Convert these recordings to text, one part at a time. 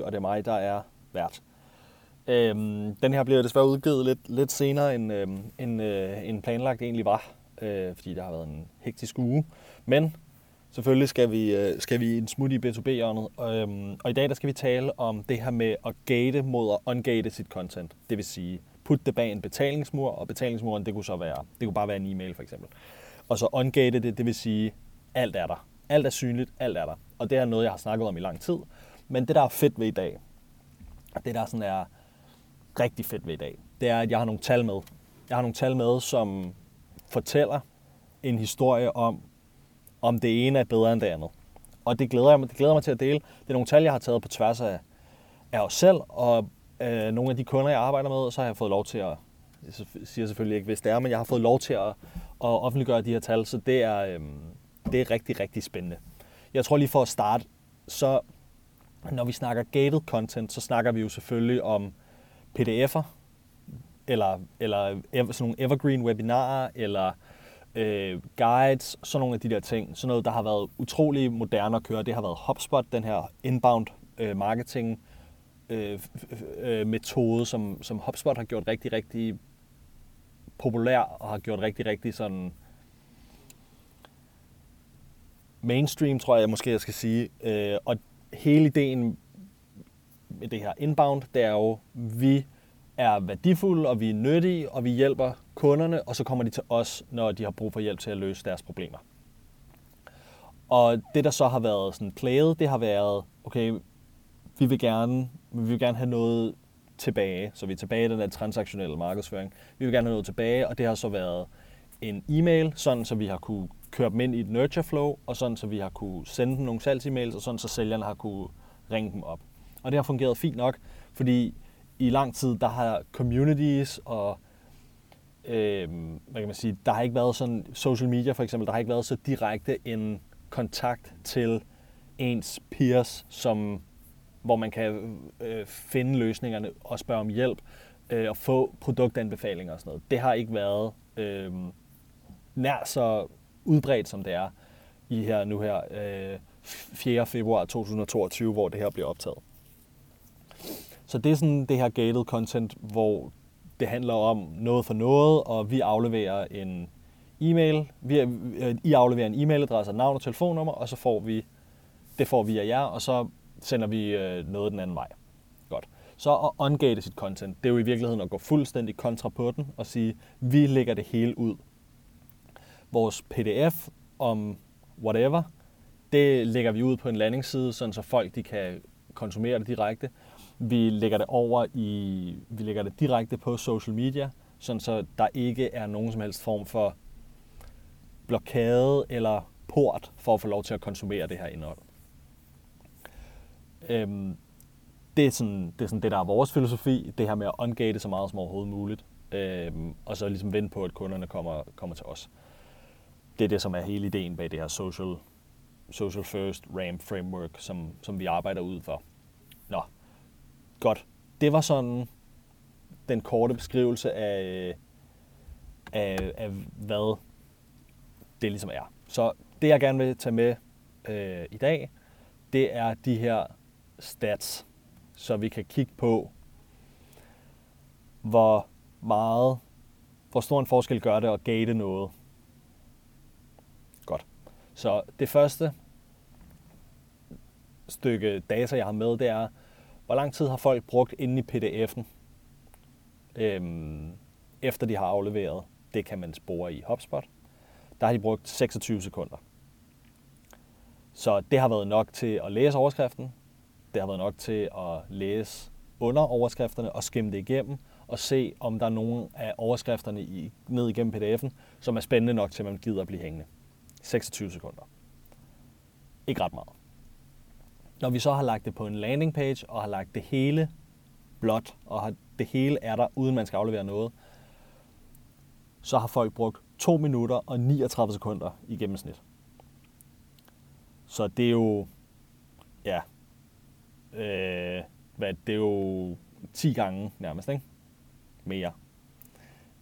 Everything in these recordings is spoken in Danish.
Sø, og det er mig, der er vært. Øhm, den her bliver desværre udgivet lidt, lidt senere, end, øhm, end, øh, end planlagt egentlig var, øh, fordi der har været en hektisk uge. Men selvfølgelig skal vi, øh, skal vi en smut i B2B-hjørnet, øhm, og i dag der skal vi tale om det her med at gate mod at ungate sit content. Det vil sige, putte det bag en betalingsmur, og betalingsmuren, det kunne så være, det kunne bare være en e-mail for eksempel. Og så ungate det, det vil sige, alt er der. Alt er synligt, alt er der. Og det er noget, jeg har snakket om i lang tid. Men det, der er fedt ved i dag, det der sådan er rigtig fedt ved i dag, det er, at jeg har nogle tal med. Jeg har nogle tal med, som fortæller en historie om, om det ene er bedre end det andet. Og det glæder jeg mig, det glæder mig til at dele. Det er nogle tal, jeg har taget på tværs af, af os selv, og øh, nogle af de kunder, jeg arbejder med, så har jeg fået lov til at, jeg siger selvfølgelig ikke, hvis det er, men jeg har fået lov til at, at offentliggøre de her tal, så det er, øh, det er rigtig, rigtig spændende. Jeg tror lige for at starte, så når vi snakker gated content, så snakker vi jo selvfølgelig om pdf'er, eller, eller sådan nogle evergreen webinarer, eller øh, guides, sådan nogle af de der ting. Sådan noget, der har været utrolig moderne at køre, det har været HubSpot, den her inbound øh, marketing øh, øh, metode, som, som HubSpot har gjort rigtig, rigtig populær, og har gjort rigtig, rigtig sådan mainstream, tror jeg måske, jeg skal sige. Øh, og hele ideen med det her inbound, det er jo, vi er værdifulde, og vi er nyttige, og vi hjælper kunderne, og så kommer de til os, når de har brug for hjælp til at løse deres problemer. Og det, der så har været sådan playet, det har været, okay, vi vil gerne, vi vil gerne have noget tilbage, så vi er tilbage i den der transaktionelle markedsføring. Vi vil gerne have noget tilbage, og det har så været en e-mail, sådan så vi har kunne køre dem ind i et nurture flow, og sådan så vi har kunne sende dem nogle salgs-emails, og sådan så sælgerne har kunne ringe dem op. Og det har fungeret fint nok, fordi i lang tid, der har communities og øh, hvad kan man sige, der har ikke været sådan, social media for eksempel, der har ikke været så direkte en kontakt til ens peers, som, hvor man kan øh, finde løsningerne og spørge om hjælp øh, og få produktanbefalinger og sådan noget. Det har ikke været øh, nær så udbredt, som det er i her nu her øh, 4. februar 2022, hvor det her bliver optaget. Så det er sådan det her gated content, hvor det handler om noget for noget, og vi afleverer en e-mail. Vi, øh, I afleverer en e-mailadresse, navn og telefonnummer, og så får vi det får vi af jer, og så sender vi øh, noget den anden vej. Godt. Så at ungate sit content, det er jo i virkeligheden at gå fuldstændig kontra på den og sige, vi lægger det hele ud vores pdf om whatever, det lægger vi ud på en landingsside, sådan så folk de kan konsumere det direkte. Vi lægger det over i, vi lægger det direkte på social media, sådan så der ikke er nogen som helst form for blokade eller port for at få lov til at konsumere det her indhold. Øhm, det, er sådan, det er sådan det, der er vores filosofi, det her med at ungate så meget som overhovedet muligt, øhm, og så ligesom vente på, at kunderne kommer, kommer til os det er det, som er hele ideen bag det her social, social first RAM framework, som, som vi arbejder ud for. Nå, godt. Det var sådan den korte beskrivelse af, af, af hvad det ligesom er. Så det, jeg gerne vil tage med øh, i dag, det er de her stats, så vi kan kigge på, hvor meget, hvor stor en forskel gør det at gate noget. Så det første stykke data, jeg har med, det er, hvor lang tid har folk brugt inde i pdf'en, øhm, efter de har afleveret. Det kan man spore i HubSpot. Der har de brugt 26 sekunder. Så det har været nok til at læse overskriften. Det har været nok til at læse under overskrifterne og skimme det igennem og se, om der er nogle af overskrifterne i, ned igennem pdf'en, som er spændende nok til, at man gider at blive hængende. 26 sekunder. Ikke ret meget. Når vi så har lagt det på en landing page og har lagt det hele blot, og har, det hele er der, uden man skal aflevere noget, så har folk brugt 2 minutter og 39 sekunder i gennemsnit. Så det er jo, ja, øh, hvad, det er jo 10 gange nærmest, ikke? Mere,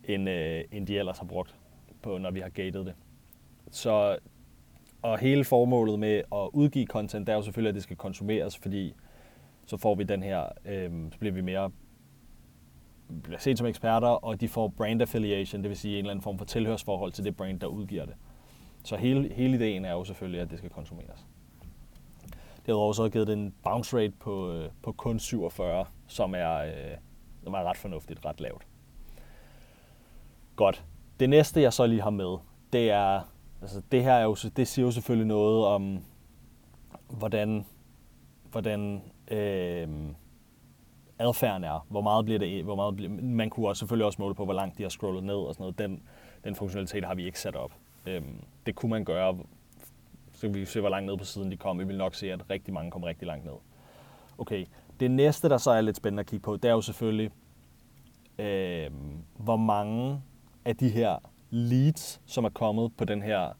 end, øh, end de ellers har brugt, på, når vi har gated det. Så, og hele formålet med at udgive content, det er jo selvfølgelig, at det skal konsumeres, fordi så får vi den her, øh, så bliver vi mere bliver set som eksperter, og de får brand affiliation, det vil sige en eller anden form for tilhørsforhold til det brand, der udgiver det. Så hele, hele ideen er jo selvfølgelig, at det skal konsumeres. Derudover så har givet den en bounce rate på, øh, på kun 47, som er, øh, som er ret fornuftigt, ret lavt. Godt. Det næste, jeg så lige har med, det er, altså det her er jo, det siger jo selvfølgelig noget om, hvordan, hvordan øh, adfærden er. Hvor meget bliver det, hvor meget bliver, man kunne også selvfølgelig også måle på, hvor langt de har scrollet ned og sådan noget. Den, den funktionalitet har vi ikke sat op. Øh, det kunne man gøre, så kan vi se, hvor langt ned på siden de kom. Vi vil nok se, at rigtig mange kom rigtig langt ned. Okay, det næste, der så er lidt spændende at kigge på, det er jo selvfølgelig, øh, hvor mange af de her leads, som er kommet på den her,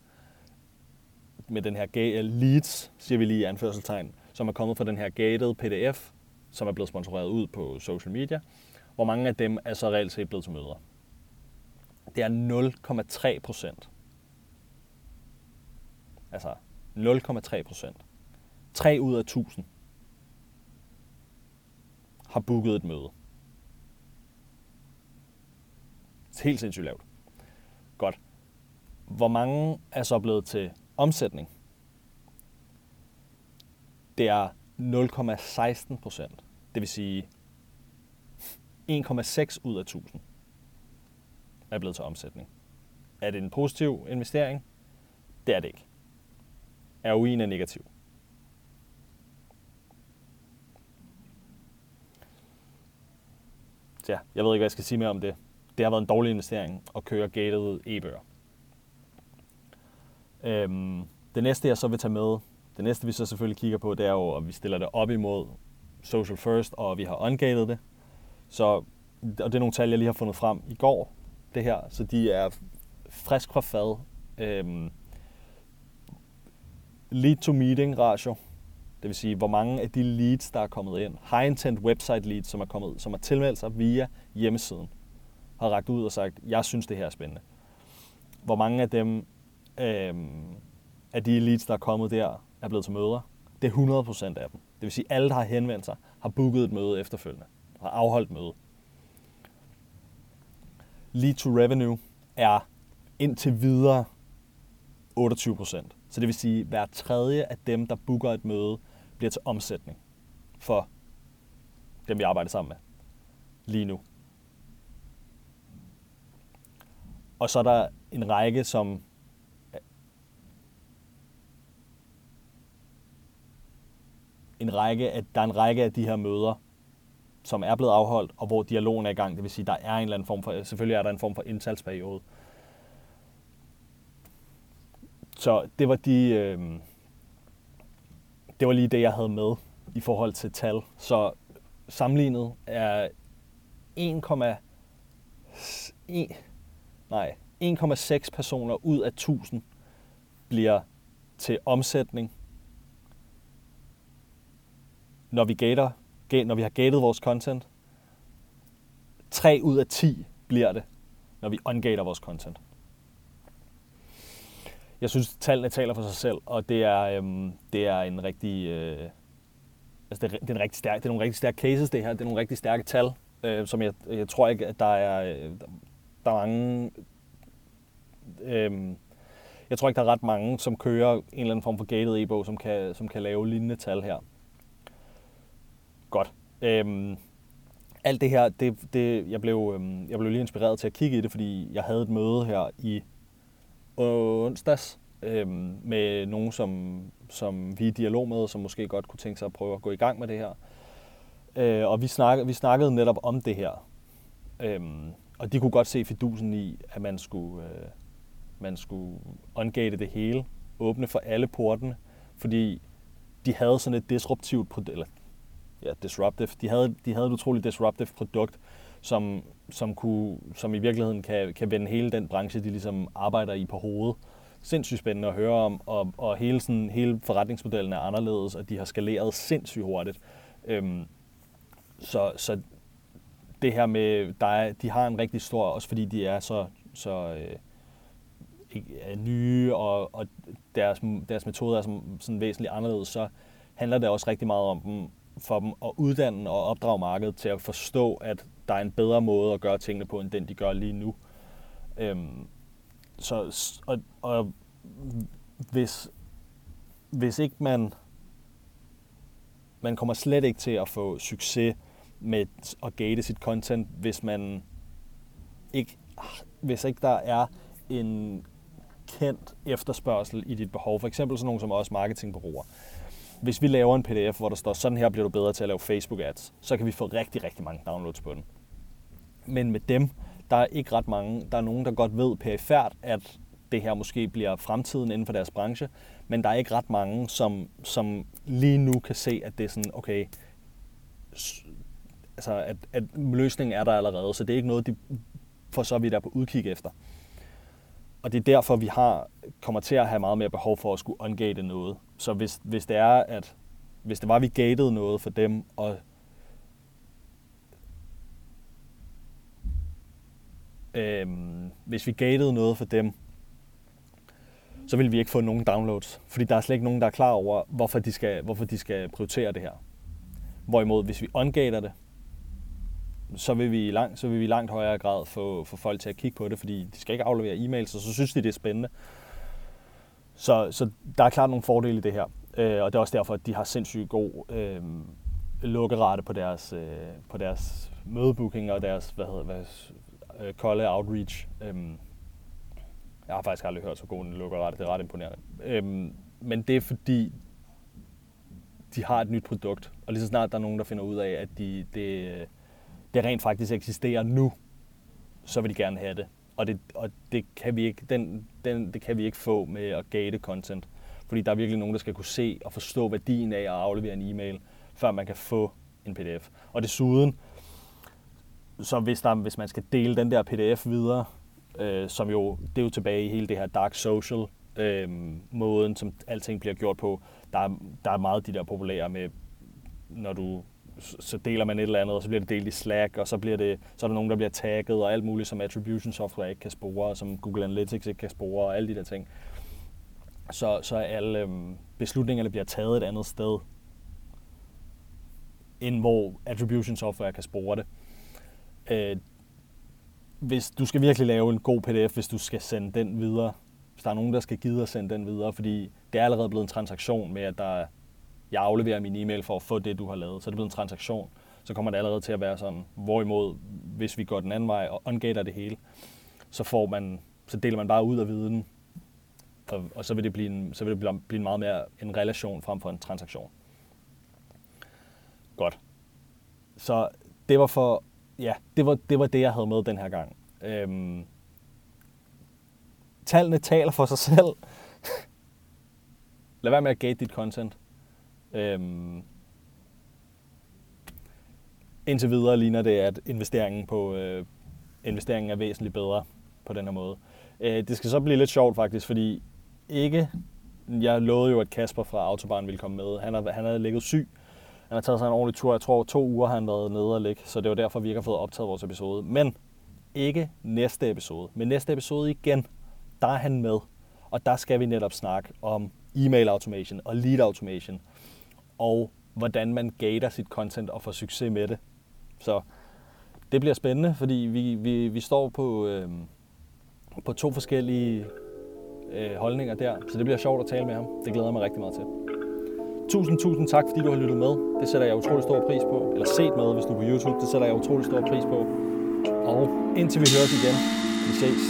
med den her leads, siger vi lige i anførselstegn, som er kommet fra den her gated PDF, som er blevet sponsoreret ud på social media. Hvor mange af dem er så reelt set blevet til møder? Det er 0,3 procent. Altså 0,3 procent. 3 ud af 1000 har booket et møde. Det er helt sindssygt lavt. Hvor mange er så blevet til omsætning? Det er 0,16 procent. Det vil sige 1,6 ud af 1000 er blevet til omsætning. Er det en positiv investering? Det er det ikke. ROI'en er negativ. Så ja, jeg ved ikke, hvad jeg skal sige mere om det. Det har været en dårlig investering at køre gated e-bøger. Øhm, det næste, jeg så vil tage med, det næste, vi så selvfølgelig kigger på, det er jo, at vi stiller det op imod social first, og vi har ungated det. Så, og det er nogle tal, jeg lige har fundet frem i går, det her, så de er frisk fra fad. Øhm, lead to meeting ratio, det vil sige, hvor mange af de leads, der er kommet ind, high intent website leads, som er kommet, som er tilmeldt sig via hjemmesiden, har ragt ud og sagt, jeg synes, det her er spændende. Hvor mange af dem, øhm, af de leads, der er kommet der, er blevet til møder. Det er 100% af dem. Det vil sige, at alle, der har henvendt sig, har booket et møde efterfølgende, har afholdt møde. Lead to revenue er indtil videre 28 procent. Så det vil sige, at hver tredje af dem, der booker et møde, bliver til omsætning for dem, vi arbejder sammen med lige nu. Og så er der en række, som en række, at der er en række af de her møder, som er blevet afholdt, og hvor dialogen er i gang. Det vil sige, der er en eller anden form for, selvfølgelig er der en form for indtalsperiode. Så det var de, øh, det var lige det, jeg havde med i forhold til tal. Så sammenlignet er 1,1 nej, 1,6 personer ud af 1000 bliver til omsætning når vi gater, når vi har gated vores content. 3 ud af 10 bliver det, når vi ungater vores content. Jeg synes, tallene taler for sig selv, og det er, øhm, det er en rigtig... Øh, altså det, er, det, er en rigtig stærk, det er nogle rigtig stærke cases, det her. Det er nogle rigtig stærke tal, øh, som jeg, jeg tror ikke, at der er, øh, der er mange... Øh, jeg tror ikke, der er ret mange, som kører en eller anden form for gated e-bog, som kan, som kan lave lignende tal her. Godt. Øhm, alt det her, det, det, jeg, blev, øhm, jeg blev lige inspireret til at kigge i det, fordi jeg havde et møde her i onsdags øhm, med nogen, som, som vi er i dialog med, som måske godt kunne tænke sig at prøve at gå i gang med det her. Øh, og vi, snak, vi snakkede netop om det her. Øhm, og de kunne godt se fidusen i, at man skulle, øh, man skulle ungate det hele, åbne for alle portene, fordi de havde sådan et disruptivt produkt, eller ja, disruptive. De havde, de havde et utroligt disruptive produkt, som, som, kunne, som i virkeligheden kan, kan vende hele den branche, de ligesom arbejder i på hovedet. Sindssygt spændende at høre om, og, og hele, sådan, hele forretningsmodellen er anderledes, og de har skaleret sindssygt hurtigt. Øhm, så, så det her med, der er, de har en rigtig stor, også fordi de er så, så øh, er nye, og, og deres, deres metode er sådan, sådan væsentligt anderledes, så handler det også rigtig meget om dem for dem at uddanne og opdrage markedet til at forstå, at der er en bedre måde at gøre tingene på, end den de gør lige nu. Øhm, så, og, og hvis, hvis ikke man, man kommer slet ikke til at få succes med at gate sit content, hvis man ikke, hvis ikke der er en kendt efterspørgsel i dit behov. For eksempel sådan nogle som også marketingbureauer. Hvis vi laver en pdf, hvor der står, sådan her bliver du bedre til at lave Facebook ads, så kan vi få rigtig, rigtig mange downloads på den. Men med dem, der er ikke ret mange. Der er nogen, der godt ved perifært, at det her måske bliver fremtiden inden for deres branche, men der er ikke ret mange, som, som lige nu kan se, at det er sådan, okay, altså at, at løsningen er der allerede, så det er ikke noget, de for så vidt er på udkig efter. Og det er derfor, vi har, kommer til at have meget mere behov for at skulle ungate noget. Så hvis, hvis det er, at hvis det var, at vi gatede noget for dem, og øhm, hvis vi gatede noget for dem, så vil vi ikke få nogen downloads. Fordi der er slet ikke nogen, der er klar over, hvorfor de skal, hvorfor de skal prioritere det her. Hvorimod, hvis vi ungater det, så vil vi i langt, så vil vi i langt højere grad få, få folk til at kigge på det, fordi de skal ikke aflevere e-mails, og så synes de, det er spændende. Så, så der er klart nogle fordele i det her. Øh, og det er også derfor, at de har sindssygt god øh, lukkerate på deres, øh, på deres mødebooking og deres hvad hedder, hvad, øh, kolde outreach. Øh, jeg har faktisk aldrig hørt så god en lukkerate. Det er ret imponerende. Øh, men det er fordi, de har et nyt produkt, og lige så snart der er nogen, der finder ud af, at de, det, det rent faktisk eksisterer nu, så vil de gerne have det. Og det, og det, kan, vi ikke, den, den, det kan vi ikke få med at gate content. Fordi der er virkelig nogen, der skal kunne se og forstå værdien af at aflevere en e-mail, før man kan få en pdf. Og desuden, så hvis, der, hvis man skal dele den der pdf videre, øh, som jo, det er jo tilbage i hele det her dark social øh, måden, som alting bliver gjort på. Der er, der er meget de der populære med, når du så deler man et eller andet, og så bliver det delt i Slack, og så, bliver det, så er der nogen, der bliver tagget, og alt muligt, som attribution software ikke kan spore, og som Google Analytics ikke kan spore, og alle de der ting. Så, så alle øhm, beslutningerne bliver taget et andet sted, end hvor attribution software kan spore det. Øh, hvis du skal virkelig lave en god pdf, hvis du skal sende den videre, hvis der er nogen, der skal give at sende den videre, fordi det er allerede blevet en transaktion med, at der jeg afleverer min e-mail for at få det, du har lavet. Så er det blevet en transaktion. Så kommer det allerede til at være sådan, hvorimod, hvis vi går den anden vej og ungater det hele, så, får man, så deler man bare ud af viden, og, og så vil det, blive en, så vil det blive, blive en meget mere en relation frem for en transaktion. Godt. Så det var for, ja, det var det, var det jeg havde med den her gang. Øhm, tallene taler for sig selv. Lad være med at gate dit content. Øhm, indtil videre ligner det, at investeringen, på, øh, investeringen er væsentligt bedre på den her måde. Øh, det skal så blive lidt sjovt faktisk, fordi ikke, jeg lovede jo, at Kasper fra Autobahn ville komme med. Han, har, han havde ligget syg. Han har taget sig en ordentlig tur. Jeg tror, to uger har han været nede og ligge, så det var derfor, vi ikke har fået optaget vores episode. Men ikke næste episode. Men næste episode igen, der er han med. Og der skal vi netop snakke om e-mail automation og lead automation og hvordan man gater sit content og får succes med det. Så det bliver spændende, fordi vi, vi, vi står på, øh, på to forskellige øh, holdninger der, så det bliver sjovt at tale med ham. Det glæder jeg mig rigtig meget til. Tusind, tusind tak, fordi du har lyttet med. Det sætter jeg utrolig stor pris på. Eller set med, hvis du er på YouTube. Det sætter jeg utrolig stor pris på. Og indtil vi høres igen, vi ses.